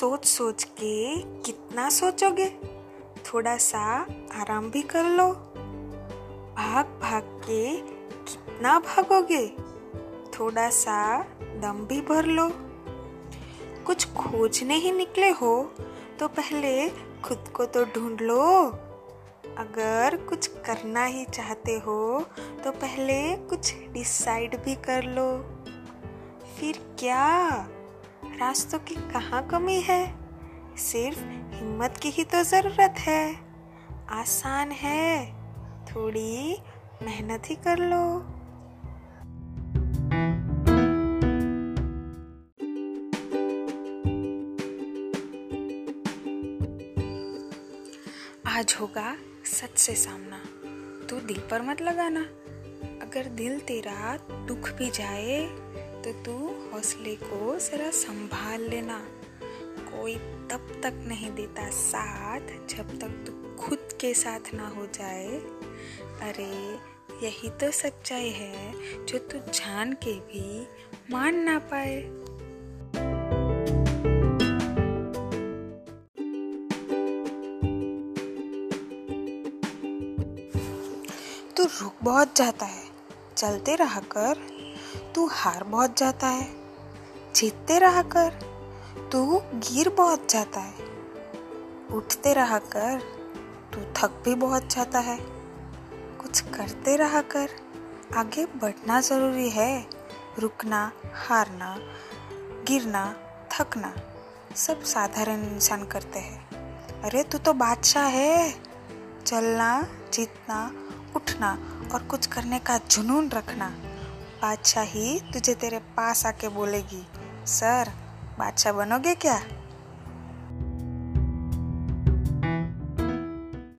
सोच सोच के कितना सोचोगे? थोड़ा सा आराम भी कर लो। भाग भाग के कितना भागोगे? थोड़ा सा दम भी भर लो। कुछ खोजने ही निकले हो तो पहले खुद को तो ढूंढ लो। अगर कुछ करना ही चाहते हो तो पहले कुछ डिसाइड भी कर लो। फिर क्या? रास्तों की कहाँ कमी है? सिर्फ़ हिम्मत की ही तो ज़रूरत है। आसान है। थोड़ी मेहनत ही कर लो। आज होगा सच से सामना। तो दिल पर मत लगाना। अगर दिल तेरा दुख भी जाए तो तू हौसले को जरा संभाल लेना। कोई तब तक नहीं देता साथ जब तक तू खुद के साथ ना हो जाए। अरे, यही तो सच्चाई है जो तू जान के भी मान ना पाए। तू रुक बहुत जाता है, चलते रहा कर तू हार बहुत जाता है। जीतते रहा कर तू गिर बहुत जाता है। उठते रहा कर तू थक भी बहुत जाता है। कुछ करते रहा कर आगे बढ़ना ज़रूरी है। रुकना, हारना, गिरना, थकना सब साधारण इंसान करते हैं। अरे तू तो बादशाह है। चलना, जीतना, उठना और कुछ करने का जुनून रखना। बादशाह ही तुझे तेरे पास आके बोलेगी सर बादशाह बनोगे क्या?